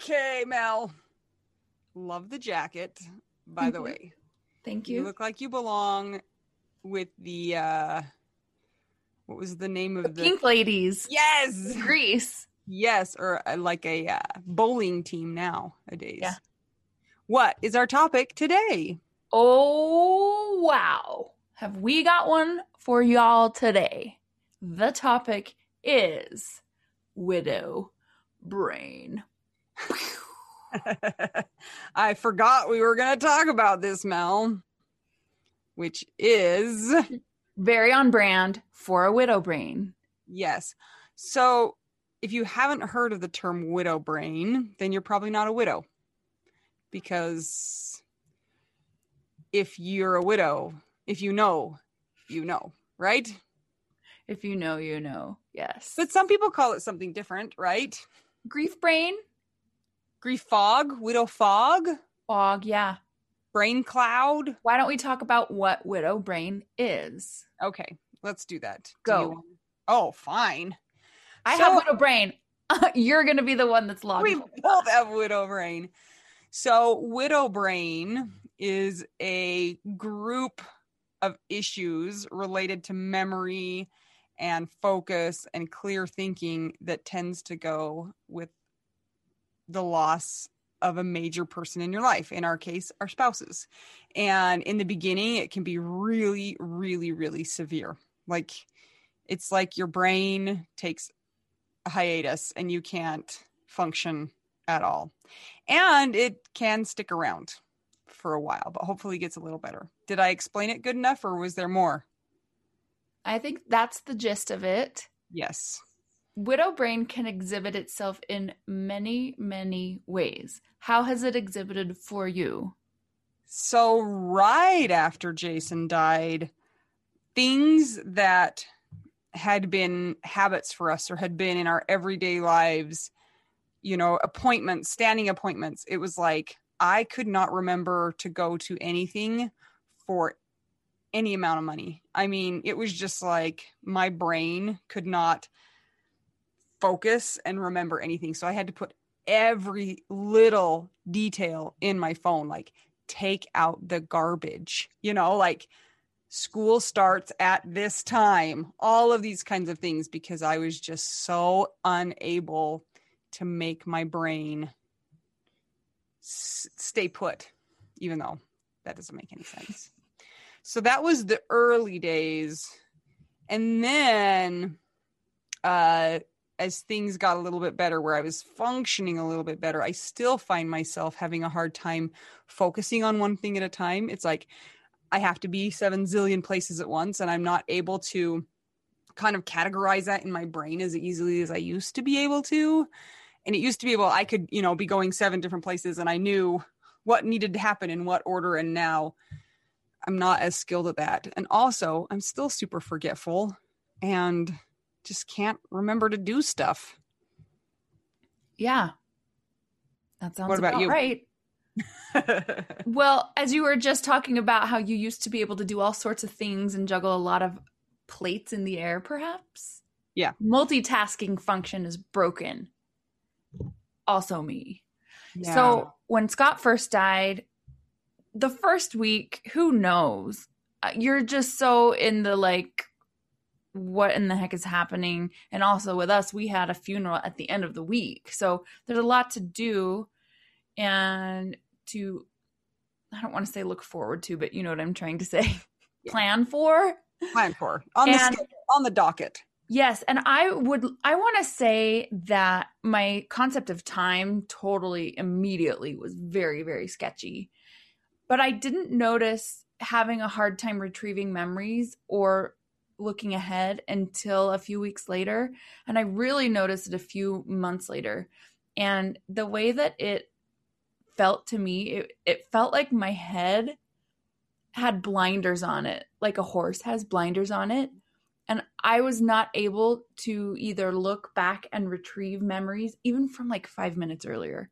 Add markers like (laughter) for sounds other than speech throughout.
Okay, Mel. Love the jacket, by the Mhm. way. Thank You You look like you belong with the uh what was the name of the, Pink ladies. Yes. Grease. Yes, or uh, like a uh, bowling team nowadays. Yeah. What is our topic today? Oh, wow. Have we got one for y'all today? The topic is widow brain. (laughs) I forgot we were going to talk about this, Mel, which is Very on brand for a widow brain. yes. So, if you haven't heard of the term widow brain, then you're probably not a widow. Because if you're a widow, if you know, you know, right? If you know, you know. Yes. But some people call it something different, right? grief brain? Grief fog, widow fog, Fog, yeah. brain cloud. Why don't we talk about what widow brain is? Okay, let's do that. Go. Do you oh, fine. I So- have widow brain. (laughs) You're going to be the one that's logged. We both have widow brain. So, widow brain is a group of issues related to memory and focus and clear thinking that tends to go with the loss of a major person in your life. In our case, our spouses. And in the beginning, it can be really, really, really severe. Like, it's like your brain takes a hiatus and you can't function at all. And it can stick around for a while, but hopefully it gets a little better. Did I explain it good enough or was there more? I think that's the gist of it. Yes. Widow brain can exhibit itself in many, many ways. How has it exhibited for you? So, right after Jason died, things that had been habits for us or had been in our everyday lives, you know, appointments, standing appointments, it was like I could not remember to go to anything for any amount of money. I mean, it was just like my brain could not focus and remember anything. So I had to put every little detail in my phone, like take out the garbage, you know, like school starts at this time, all of these kinds of things, because I was just so unable to make my brain s- stay put, even though that doesn't make any sense. So that was the early days. And then uh as things got a little bit better where I was functioning a little bit better, I still find myself having a hard time focusing on one thing at a time. It's like I have to be seven zillion places at once and I'm not able to kind of categorize that in my brain as easily as I used to be able to. And it used to be able I could, you know, be going seven different places and I knew what needed to happen in what order and now I'm not as skilled at that. And also, I'm still super forgetful and just can't remember to do stuff. Yeah. That sounds What about about you? right. (laughs) Well, as you were just talking about how you used to be able to do all sorts of things and juggle a lot of plates in the air, perhaps? Yeah. Multitasking function is broken. Also, me. Yeah. So, when Scott first died, the first week, who knows? Uh, You're just so in the like, what in the heck is happening? And also with us, we had a funeral at the end of the week. So, there's a lot to do and to I don't want to say look forward to, but you know what I'm trying to say. (laughs) Plan for. plan for on the schedule, on the docket. Yes, and I would I want to say that my concept of time totally immediately was very very sketchy. But I didn't notice having a hard time retrieving memories or looking ahead until a few weeks later, and I really noticed it a few months later. And the way that it felt to me, it, it felt like my head had blinders on it, like a horse has blinders on it and I was not able to either look back and retrieve memories even from like five minutes earlier.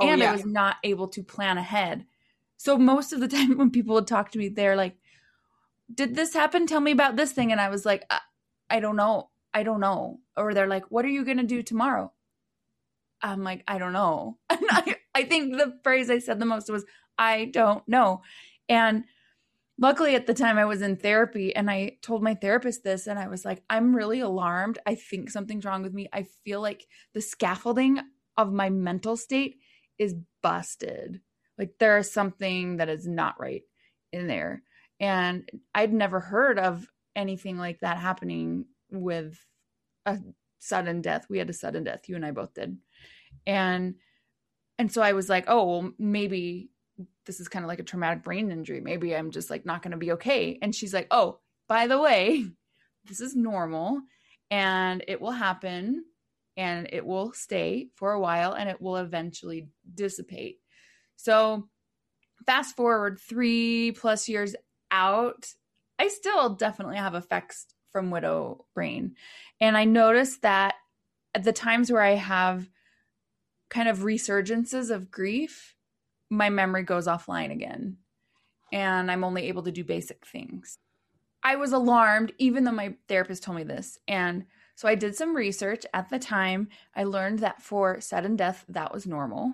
Oh, and yeah. I was not able to plan ahead. So most of the (laughs) time when people would talk to me, they're like, Did this happen? Tell me about this thing. And I was like, I, I don't know. I don't know. Or they're like, What are you going to do tomorrow? I'm like, I don't know. (laughs) And I, I think the phrase I said the most was, I don't know. And luckily at the time I was in therapy and I told my therapist this and I was like, I'm really alarmed. I think something's wrong with me. I feel like the scaffolding of my mental state is busted. Like there is something that is not right in there. And I'd never heard of anything like that happening with a sudden death. We had a sudden death. You and I both did. And and so I was like, oh, well, maybe this is kind of like a traumatic brain injury. Maybe I'm just like not going to be okay. And she's like, oh, by the way, (laughs) this is normal and it will happen and it will stay for a while and it will eventually dissipate. So, fast forward three plus years out, I still definitely have effects from widow brain. And I noticed that at the times where I have kind of resurgences of grief, my memory goes offline again. And I'm only able to do basic things. I was alarmed, even though my therapist told me this. And so I did some research at the time. I learned that for sudden death, that was normal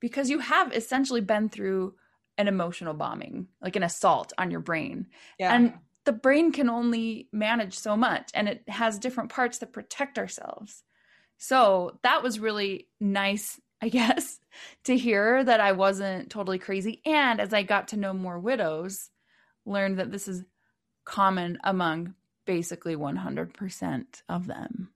because you have essentially been through an emotional bombing, like an assault on your brain. Yeah. And the brain can only manage so much, and it has different parts that protect ourselves. So that was really nice, I (laughs) guess, to hear that I wasn't totally crazy. And as I got to know more widows, learned that this is common among basically 100% of them.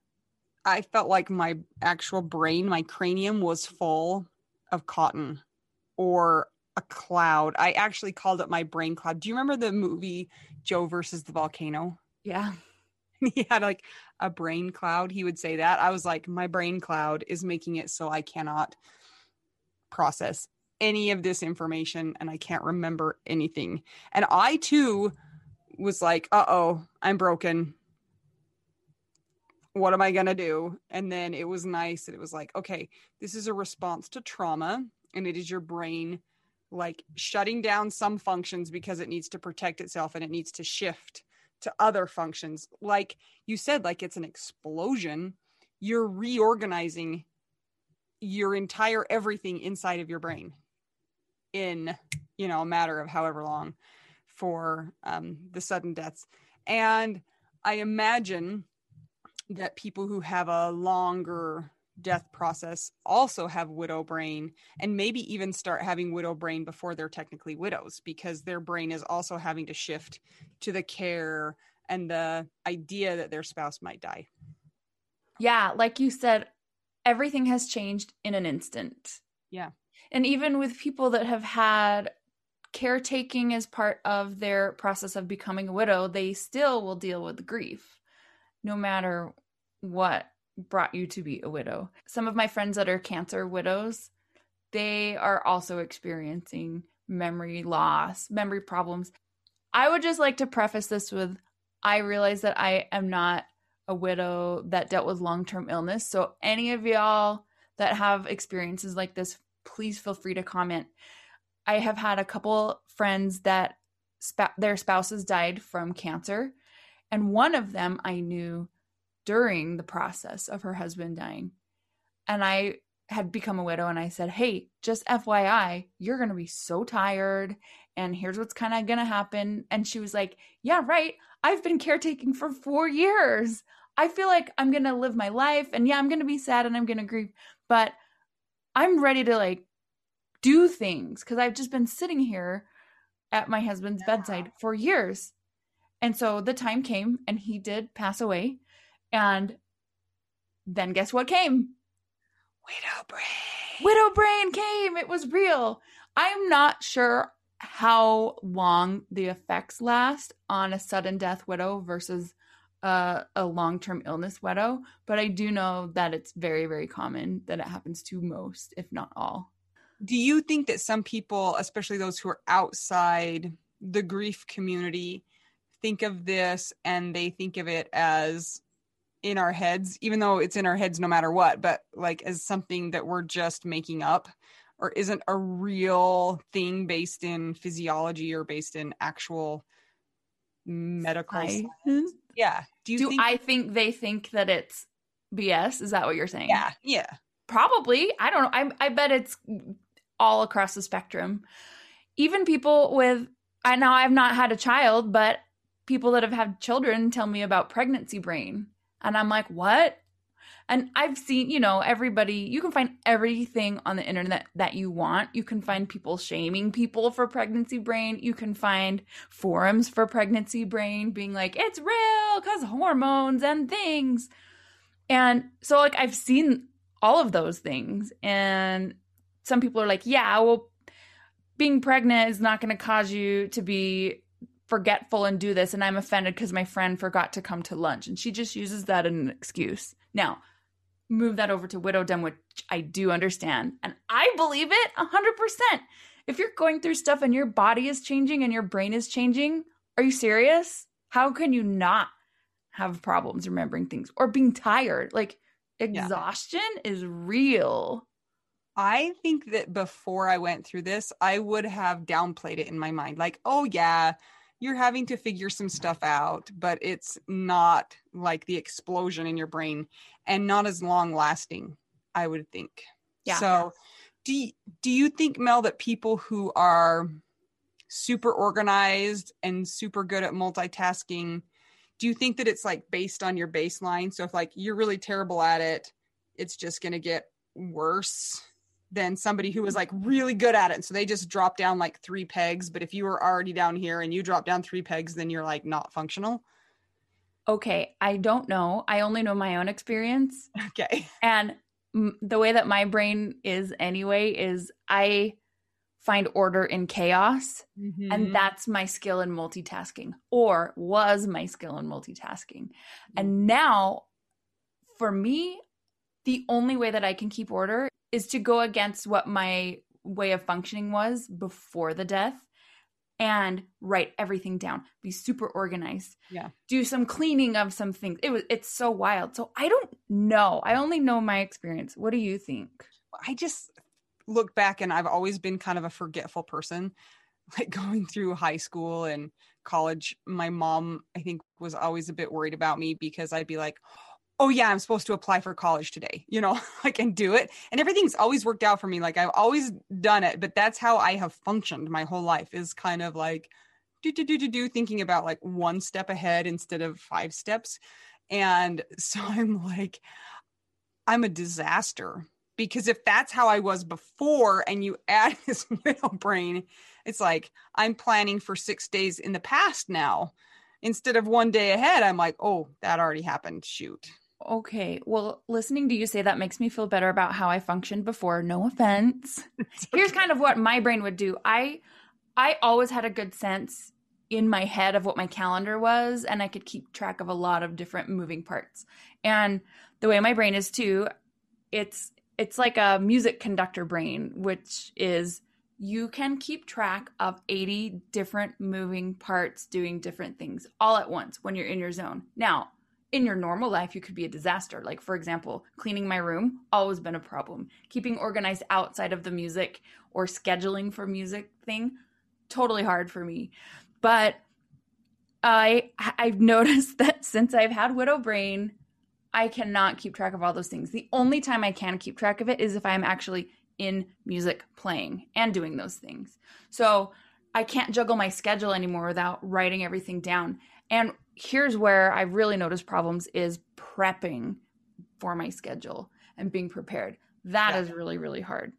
I felt like my actual brain, my cranium was full of cotton or a cloud. I actually called it my brain cloud. Do you remember the movie Joe versus the volcano? (laughs) Yeah. he had like a brain cloud. He would say that. I was like, my brain cloud is making it so I cannot process any of this information and I can't remember anything. And I too was like, uh oh, I'm broken. What am I going to do? And then it was nice that it was like, okay, this is a response to trauma and it is your brain like shutting down some functions because it needs to protect itself and it needs to shift to other functions. Like you said, like it's an explosion. You're reorganizing your entire everything inside of your brain in you know a matter of however long for um, the sudden deaths and i imagine that people who have a longer death process also have widow brain and maybe even start having widow brain before they're technically widows because their brain is also having to shift to the care and the idea that their spouse might die. Yeah, like you said, everything has changed in an instant. Yeah. And even with people that have had caretaking as part of their process of becoming a widow, they still will deal with the grief no matter what brought you to be a widow. Some of my friends that are cancer widows, they are also experiencing memory loss, memory problems. I would just like to preface this with I realize that I am not a widow that dealt with long term illness. So, any of y'all that have experiences like this, please feel free to comment. I have had a couple friends that sp- their spouses died from cancer, and one of them I knew during the process of her husband dying. And I had become a widow and I said, Hey, just FYI, you're going to be so tired. And here's what's kind of going to happen. And she was like, Yeah, right. I've been caretaking for four years. I feel like I'm going to live my life. And yeah, I'm going to be sad and I'm going to grieve, but I'm ready to like do things because I've just been sitting here at my husband's bedside for years. And so the time came and he did pass away. And then guess what came? Widow brain. Widow brain came. It was real. I'm not sure how long the effects last on a sudden death widow versus uh, a long term illness widow, but I do know that it's very, very common that it happens to most, if not all. Do you think that some people, especially those who are outside the grief community, think of this and they think of it as in our heads, even though it's in our heads no matter what, but like as something that we're just making up or isn't a real thing based in physiology or based in actual medical I. Yeah. Do you Do think- I think they think that it's BS? Is that what you're saying? Yeah. Yeah. Probably. I don't know. I I bet it's all across the spectrum. Even people with I know I've not had a child, but people that have had children tell me about pregnancy brain and I'm like, what? And I've seen, you know, everybody, you can find everything on the internet that you want. You can find people shaming people for pregnancy brain. You can find forums for pregnancy brain being like, it's real because hormones and things. And so, like, I've seen all of those things. And some people are like, yeah, well, being pregnant is not going to cause you to be forgetful and do this and I'm offended because my friend forgot to come to lunch. And she just uses that as an excuse. Now, move that over to widowdom, which I do understand. And I believe it 100%. If you're going through stuff and your body is changing and your brain is changing, are you serious? How can you not have problems remembering things or being tired? Like, exhaustion yeah. is real. I think that before I went through this, I would have downplayed it in my mind. Like, oh, yeah, you're having to figure some stuff out, but it's not like the explosion in your brain and not as long lasting, I would think. Yeah. So, do you, do you think Mel that people who are super organized and super good at multitasking, do you think that it's like based on your baseline? So if like you're really terrible at it, it's just going to get worse than somebody who was like really good at it. And so they just drop down like three pegs. But if you were already down here and you drop down three pegs, then you're like not functional. Okay. I don't know. I only know my own experience. Okay. (laughs) And m- the way that my brain is anyway is I find order in chaos. Mm-hmm. And that's my skill in multitasking, or was my skill in multitasking. Mm-hmm. And now for me, the only way that I can keep order is to go against what my way of functioning was before the death and write everything down be super organized yeah. do some cleaning of some things. It was it's so wild. So i don't know. I only know my experience. What do you think? I just look back and i've always been kind of a forgetful person (laughs) like going through high school and college. My mom i think was always a bit worried about me because i'd be like oh Oh, yeah, I'm supposed to apply for college today. You know, (laughs) I can do it. And everything's always worked out for me. Like I've always done it, but that's how I have functioned my whole life is kind of like do do do do do thinking about like one step ahead instead of five steps. And (laughs) so I'm like I'm a disaster because if that's how I was before and you (laughs) add this middle brain, it's like I'm planning for 6 days in the past now instead of one day ahead. I'm like, "Oh, that already happened. Shoot." Okay. Well, listening to you say that makes me feel better about how I functioned before. No offense. (laughs) Okay. Here's kind of what my brain would do. I I always had a good sense in my head of what my calendar was and I could keep track of a lot of different moving parts. And the way my brain is too, it's it's like a music conductor brain, which is you can keep track of 80 different moving parts doing different things all at once when you're in your zone. Now, in your normal life, you could be a disaster. Like, for example, cleaning my room, always been a problem. Keeping organized outside of the music or scheduling for music thing, totally hard for me. But I I've (laughs) noticed that since I've had widow brain, I cannot keep track of all those things. The only time I can keep track of it is if I'm actually in music playing and doing those things. So I can't juggle my schedule anymore without writing everything down. And here's where I really notice problems is prepping for my schedule and being prepared. That yeah. is really, really hard.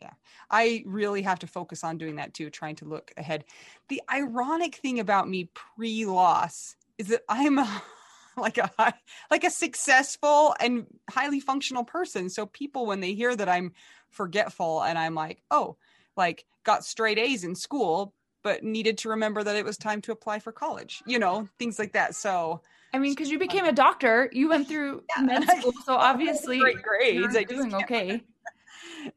Yeah. I really have to focus on doing that too, trying to look ahead. The ironic thing about me pre loss is that I'm a, (laughs) like a like a successful and highly functional person. So people when they hear that I'm forgetful and I'm like, "Oh, like got straight A's in school, but needed to remember that it was time to apply for college, you know, things like that. So, I mean, because you um, became a doctor, you went through yeah, med school, so (laughs) obviously great grades. I doing okay.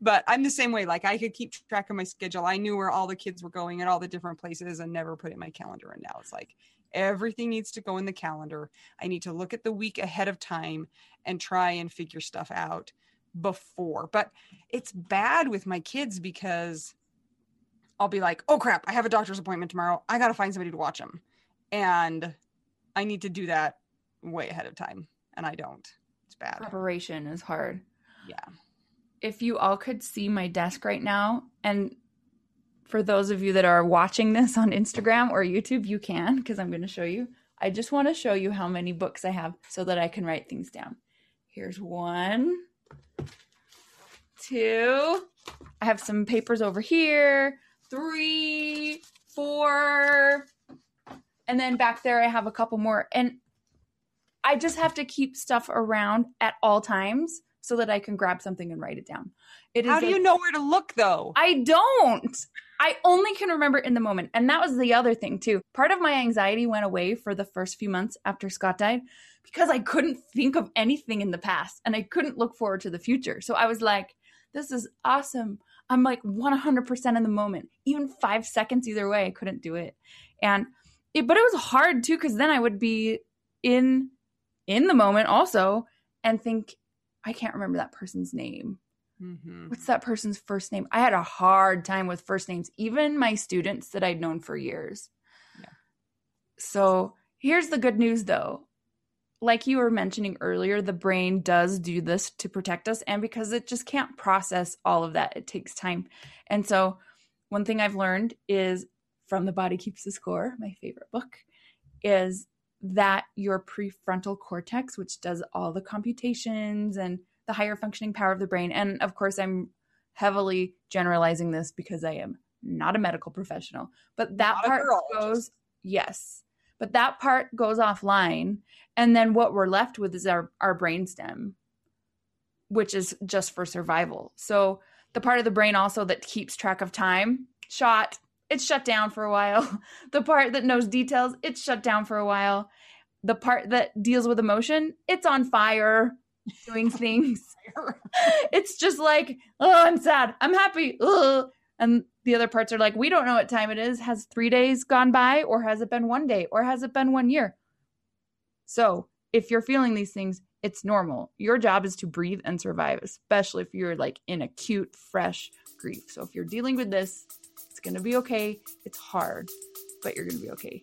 But I'm the same way. Like I could keep track of my schedule. I knew where all the kids were going at all the different places and never put in my calendar. And now it's like everything needs to go in the calendar. I need to look at the week ahead of time and try and figure stuff out before. But it's bad with my kids because I'll be like, oh crap, I have a doctor's appointment tomorrow. I got to find somebody to watch them. And I need to do that way ahead of time. And I don't. It's bad. Preparation is hard. Yeah. If you all could see my desk right now, and for those of you that are watching this on Instagram or YouTube, you can because I'm going to show you. I just want to show you how many books I have so that I can write things down. Here's one, two. I have some papers over here three, four, and then back there I have a couple more. And I just have to keep stuff around at all times so that I can grab something and write it down. It How do you know where to look though? I don't. I only can remember in the moment. And that was the other thing too. Part of my anxiety went away for the first few months after Scott died because I couldn't think of anything in the past and I couldn't look forward to the future. So I was like, this is awesome. I'm like 100% in the moment. Even five seconds either way, I couldn't do it. And it, but it was hard too, because then I would be in in the moment also and think, I can't remember that person's name. Mm-hmm. What's that person's first name? I had a hard time with first names, even my students that I'd known for years. Yeah. So here's the good news though like you were mentioning earlier, the brain does do this to protect us. And because it just can't process all of that, it takes time. And so, one thing I've learned is from The Body Keeps the Score, my favorite book, is that your prefrontal cortex, which does all the computations and the higher functioning power of the brain, and of course, I'm heavily generalizing this because I am not a medical professional, but that not part goes, yes but that part goes offline. And then what we're left with is our, our brainstem, which is just for survival. So the part of the brain also that keeps track of time, shot, it's shut down for a while. (laughs) the part that knows details, it's shut down for a while. The part that deals with emotion, it's on fire doing (laughs) things. it's just like, oh, I'm sad. I'm happy. Ugh. And the other parts are like, we don't know what time it is. Has three days gone by, or has it been one day, or has it been one year? So if you're feeling these things, it's normal. Your job is to breathe and survive, especially if you're like in acute, fresh grief. So if you're dealing with this, it's going to be okay. It's hard, but you're going to be okay.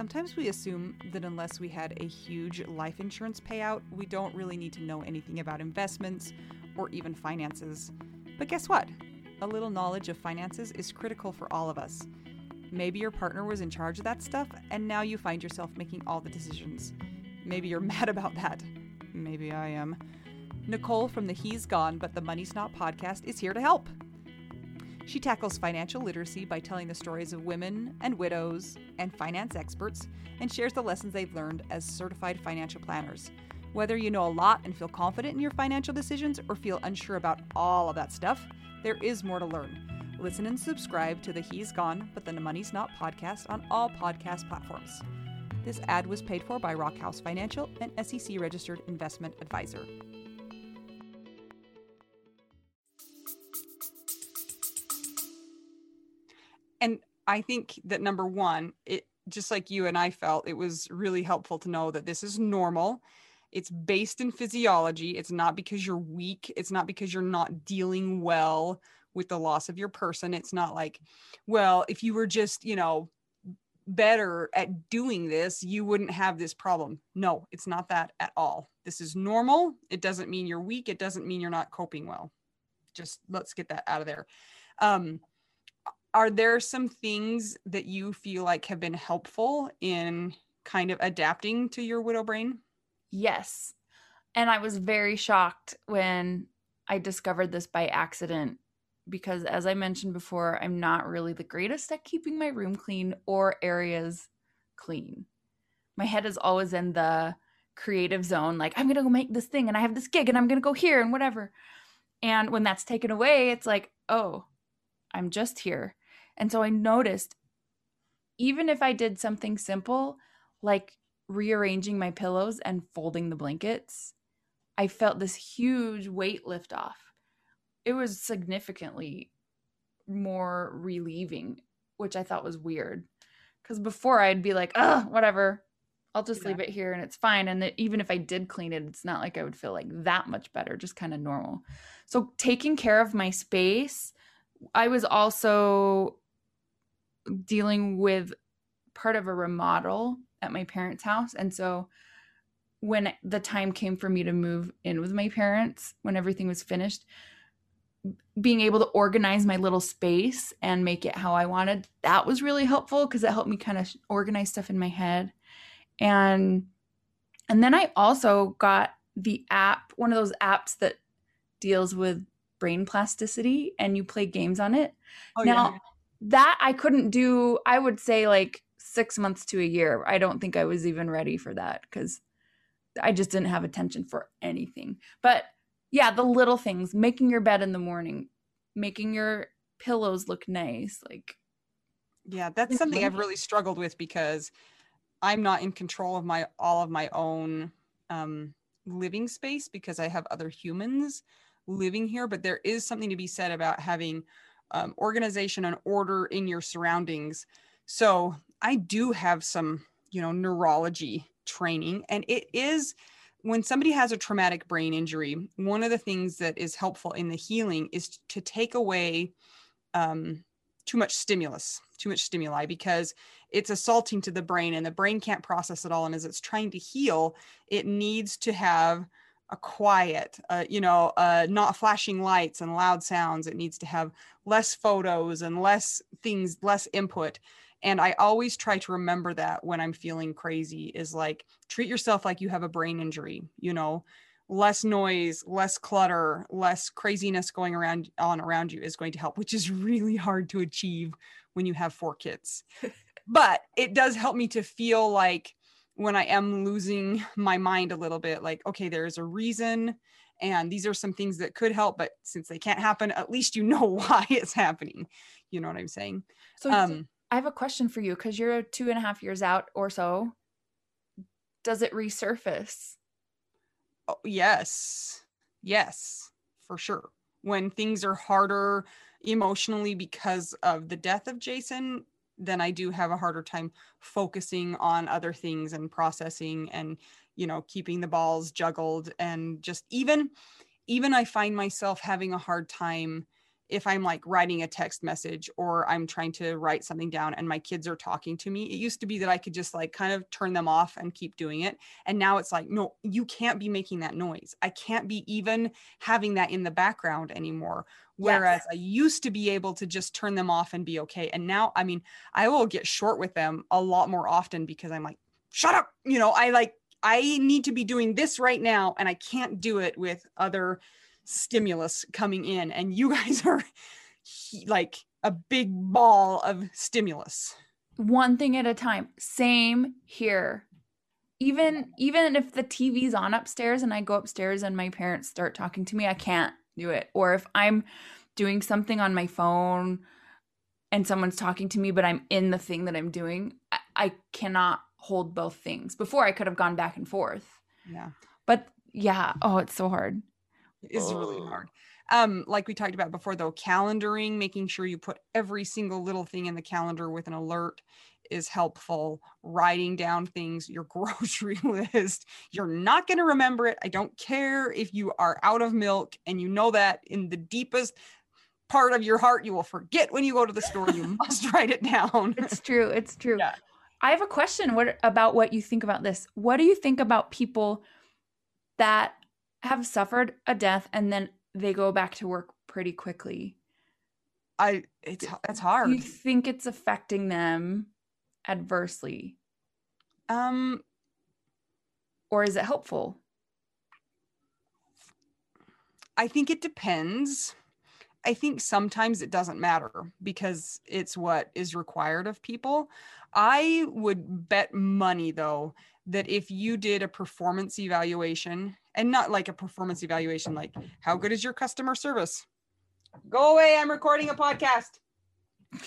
Sometimes we assume that unless we had a huge life insurance payout, we don't really need to know anything about investments or even finances. But guess what? A little knowledge of finances is critical for all of us. Maybe your partner was in charge of that stuff, and now you find yourself making all the decisions. Maybe you're (laughs) mad about that. Maybe I am. Nicole from the He's Gone But the Money's Not podcast is here to help. She tackles financial literacy by telling the stories of women and widows and finance experts and shares the lessons they've learned as certified financial planners. Whether you know a lot and feel confident in your financial decisions or feel unsure about all of that stuff, there is more to learn. Listen and subscribe to the He's Gone But the Money's Not podcast on all podcast platforms. This ad was paid for by Rockhouse Financial, an SEC registered investment advisor. And I think that number one, it just like you and I felt, it was really helpful to know that this is normal. It's based in physiology. It's not because you're weak. It's not because you're not dealing well with the loss of your person. It's not like, well, if you were just, you know, better at doing this, you wouldn't have this problem. No, it's not that at all. This is normal. It doesn't mean you're weak. It doesn't mean you're not coping well. Just let's get that out of there. Um, are there some things that you feel like have been helpful in kind of adapting to your widow brain? Yes. And I was very shocked when I discovered this by accident because, as I mentioned before, I'm not really the greatest at keeping my room clean or areas clean. My head is always in the creative zone, like, I'm going to go make this thing and I have this gig and I'm going to go here and whatever. And when that's taken away, it's like, oh, I'm just here. And so I noticed even if I did something simple like rearranging my pillows and folding the blankets, I felt this huge weight lift off. It was significantly more relieving, which I thought was weird. Because before I'd be like, oh, whatever, I'll just yeah. leave it here and it's fine. And that even if I did clean it, it's not like I would feel like that much better, just kind of normal. So taking care of my space, I was also dealing with part of a remodel at my parents' house. And so when the time came for me to move in with my parents, when everything was finished, being able to organize my little space and make it how I wanted, that was really helpful because it helped me kind of organize stuff in my head. And and then I also got the app, one of those apps that deals with brain plasticity and you play games on it. Oh, now, yeah that I couldn't do, I would say like six months to a year. I don't think I was even ready for that because I just didn't have attention for anything. But yeah, the little things, making your bed in the morning, making your pillows look nice, like yeah, that's something I've really struggled with because I'm not in control of my all of my own um, living space because I have other humans living here. But there is something to be said about having um, organization and order in your surroundings. So I do have some, you know, neurology training, and it is when somebody has a traumatic brain injury, one of the things that is helpful in the healing is to take away um, too much stimulus, too much stimuli, because it's assaulting to the brain and the brain can't process it all. And as it's trying to heal, it needs to have a quiet, uh, you know, uh, not flashing lights and loud sounds. It needs to have less photos and less things, less input. And I always try to remember that when I'm feeling crazy is like treat yourself like you have a brain injury, you know, less noise, less clutter, less craziness going around on around you is going to help, which is really hard to achieve when you have four kids. (laughs) but it does help me to feel like when I am losing my mind a little bit, like, okay, there's a reason. And these are some things that could help, but since they can't happen, at least you (laughs) know why it's happening. You know what I'm saying? So, um, I have a question for you because you're two and a half years out or so. Does it resurface? Oh, yes. Yes, for sure. When things are harder emotionally because of the death of Jason, then I do have a harder time focusing on other things and processing and you know keeping the balls juggled and just even even I find myself having a hard time if I'm like writing a text message or I'm trying to write something down and my kids are talking to me. It used to be that I could just like kind of turn them off and keep doing it. And now it's like, no, you can't be making that noise. I can't be even having that in the background anymore. Whereas yes. I used to be able to just turn them off and be okay. And now, I mean, I will get short with them a lot more often because I'm like, shut up. You know, I like, I need to be doing this right now and I can't do it with other stimulus coming in and you guys (laughs) are like a big ball of stimulus. One thing at a time. Same here. Even even if the tv's on upstairs and i go upstairs and my parents start talking to me i can't do it. Or if i'm doing something on my phone and someone's talking to me but i'm in the thing that i'm doing i, I cannot hold both things. Before i could have gone back and forth. Yeah. But yeah. Oh it's so hard is oh. really hard. Um, like we talked about before, though, calendaring, making sure you put every single little thing in the calendar with an alert is helpful. Writing down things, your (laughs) grocery list, you're not going to remember it. I don't care if you are out of milk and you know that in the deepest part of your heart, you will forget when you go to the store. You (laughs) must write it down. It's true. It's true. Yeah. I have a question what, about what you think about this. What do you think about people that have suffered a death and then they go back to work pretty quickly. I it's it's hard. Do you think it's affecting them adversely? Um or is it helpful? I think it depends. I think sometimes it doesn't matter because it's what is required of people. I would bet money though that if you did a performance evaluation and not like a performance evaluation like how good is your customer service? Go away i'm recording a podcast. (laughs)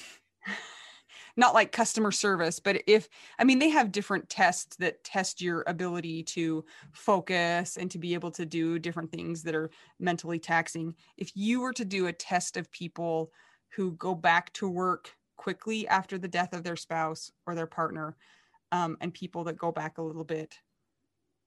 Not like customer service but if i mean they have different tests that test your ability to focus and to be able to do different things that are mentally taxing. If you were to do a test of people who go back to work quickly after the death of their spouse or their partner um, and people that go back a little bit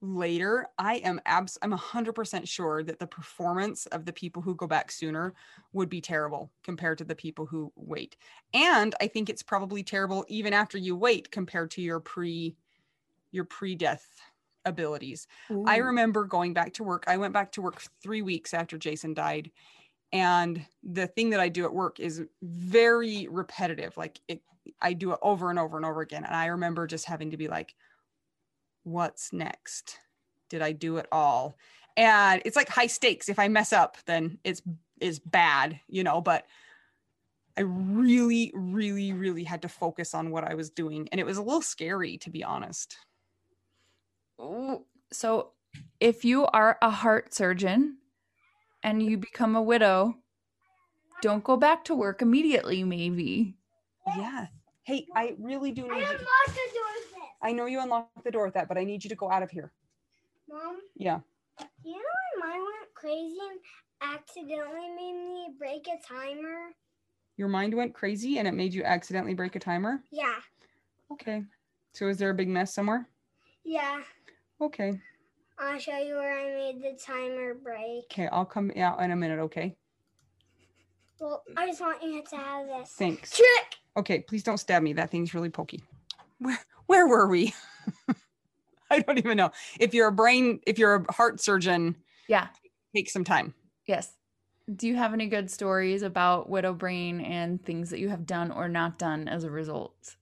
later, I am abs I'm 100% sure that the performance of the people who go back sooner would be terrible compared to the people who wait. And I think it's probably terrible even after you wait compared to your pre your pre-death abilities. Ooh. I remember going back to work. I went back to work 3 weeks after Jason died. And the thing that I do at work is very repetitive. Like it I do it over and over and over again. And I remember just having to be like, what's next? Did I do it all? And it's like high stakes. If I mess up, then it's is bad, you know, but I really, really, really had to focus on what I was doing. And it was a little scary, to be honest. Ooh, so if you are a heart surgeon and you become a widow, don't go back to work immediately, maybe. Yeah. Hey, I really do need you. I know you unlocked the door with that, but I need you to go out of here. Mom? Yeah. You know my mind went crazy and accidentally made me break a timer? Your mind went crazy and it made you accidentally break a timer? Yeah. Okay. So is there a big mess somewhere? Yeah. Okay. I'll show you where I made the timer break. Okay, I'll come out in a minute, okay? Well, I just want you to have this. Thanks. Trick! Okay, please don't stab me. That thing's really pokey. Where where were we? (laughs) I don't even know. If you're a brain, if you're a heart surgeon, yeah, take some time. Yes. Do you have any good stories about widow brain and things that you have done or not done as a result?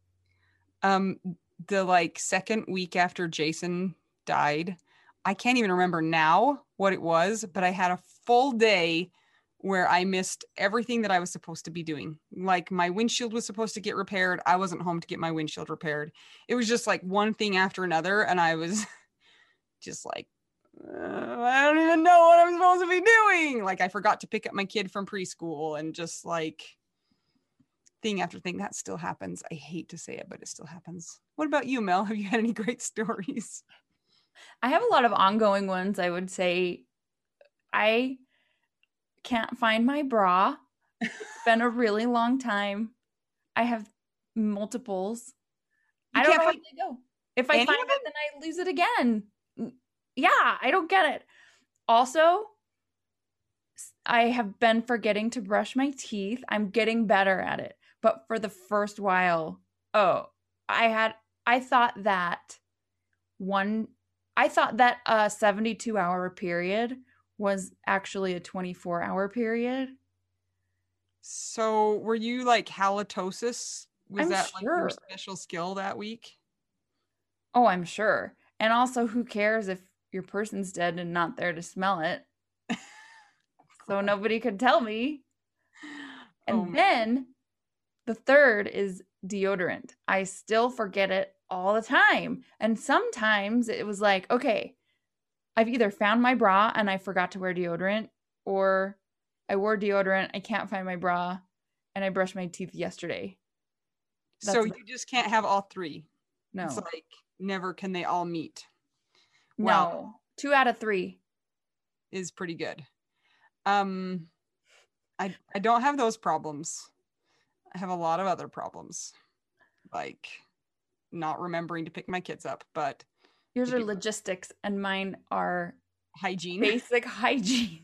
Um, the like second week after Jason died, I can't even remember now what it was, but I had a full day where I missed everything that I was supposed to be doing. Like my windshield was supposed to get repaired. I wasn't home to get my windshield repaired. It was just like one thing after another. And I was (laughs) just like, uh, I don't even know what I'm supposed to be doing. Like I forgot to pick up my kid from preschool and just like thing after thing. That still happens. I hate to say it, but it still happens. What about you, Mel? (laughs) Have you had any great stories? I have a lot of ongoing ones. I would say I can't find my bra. It's been a really long time. I have multiples. You I don't know where they go. If I find it, then I lose it again. Yeah, I don't get it. Also, I have been forgetting to brush my teeth. I'm getting better at it. But for the first while, oh, I had I thought that one I thought that a 72 hour period was actually a 24 hour period. So were you like halitosis? Was I'm that like your special skill that week? Oh, I'm sure. And also, who cares if your person's dead and not there to smell it? (laughs) so nobody could tell me. And Oh, then the third is deodorant. I still forget it all the time. And sometimes it was like, okay, I've either found my bra and I forgot to wear deodorant, or I wore deodorant, I can't find my bra, and I brushed my teeth yesterday. so that's- you just can't have all three. No, It's like never can they all meet. no, wow. two out of three. Is pretty good. Um I I don't have those problems. I have a lot of other problems. Like not remembering to pick my kids up, but Yours are logistics, and mine are hygiene. basic (laughs) hygiene.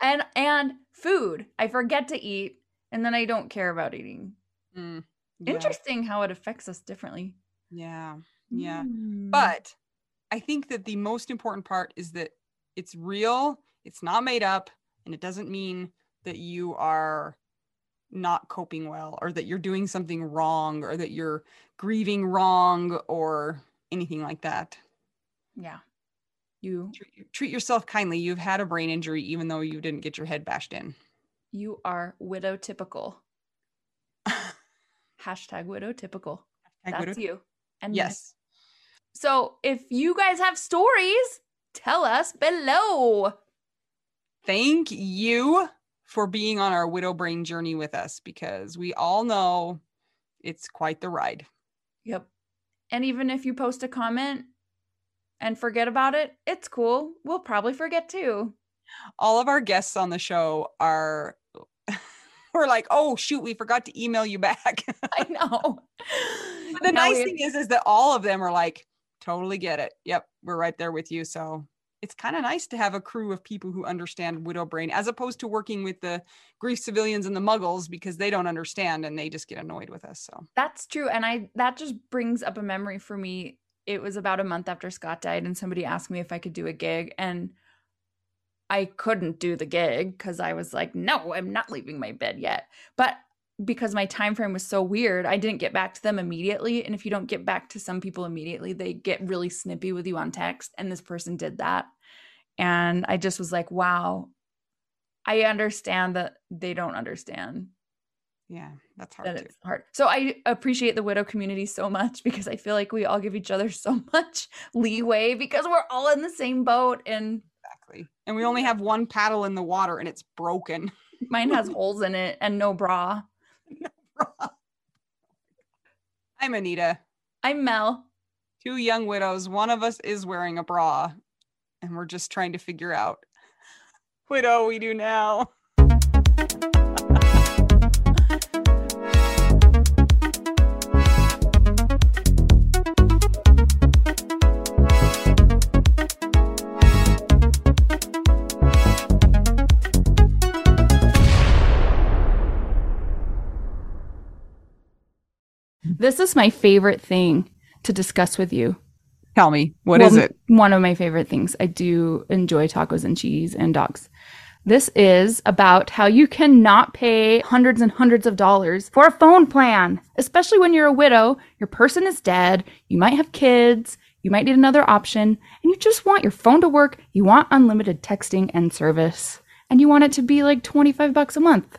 and and food. I forget to eat, and then I don't care about eating. Mm, yeah, Interesting how it affects us differently. yeah. Yeah. Mm. But I think that the most important part is that it's real, it's not made up, and it doesn't mean that you are not coping well or that you're doing something wrong or that you're grieving wrong or anything like that. yeah, you Treat, treat yourself kindly. You've had a brain injury even though you didn't get your head bashed in. you are widow typical. (laughs) Hashtag widow typical. That's would've- you. And me. yes. So if you guys have stories, tell us below. Thank you for being on our widow brain journey with us because we all know it's quite the ride. Yep. And even if you post a comment and forget about it, it's cool. We'll probably forget too. all of our guests on the show are (laughs) we're like oh shoot we forgot to email you back (laughs) I know. the nice thing is is that all of them are like totally get it yep we're right there with you so it's kind of nice to have a crew of people who understand widow brain as opposed to working with the grief civilians and the muggles because they don't understand and they just get annoyed with us so That's true. And I that just brings up a memory for me. It was about a month after Scott died, and somebody asked me if I could do a gig, and I couldn't do the gig because I was like, no, I'm not leaving my bed yet. But because my time frame was so weird, I didn't get back to them immediately. And if you don't get back to some people immediately, they get really snippy with you on text. And this person did that. And I just was like, wow, I understand that they don't understand yeah that's hard that too it's hard. So I appreciate the widow community so much because I feel like we all give each other so (laughs) much leeway because we're all in the same boat and exactly and we only have one paddle in the water and it's broken mine has (laughs) holes in it and no bra. (laughs) i'm anita I'm Mel. two young widows. One of us is wearing a bra, and we're just trying to figure out (laughs) what do we do now. This is my favorite thing to discuss with you. Tell me, what Well, is it? One of my favorite things. I do enjoy tacos and cheese and dogs. This is about how you cannot pay hundreds and hundreds of dollars for a phone plan, especially when you're a widow, your person is dead, you might have kids, you might need another option, and you just want your phone to work, you want unlimited texting and service, and you want it to be like 25 bucks a month.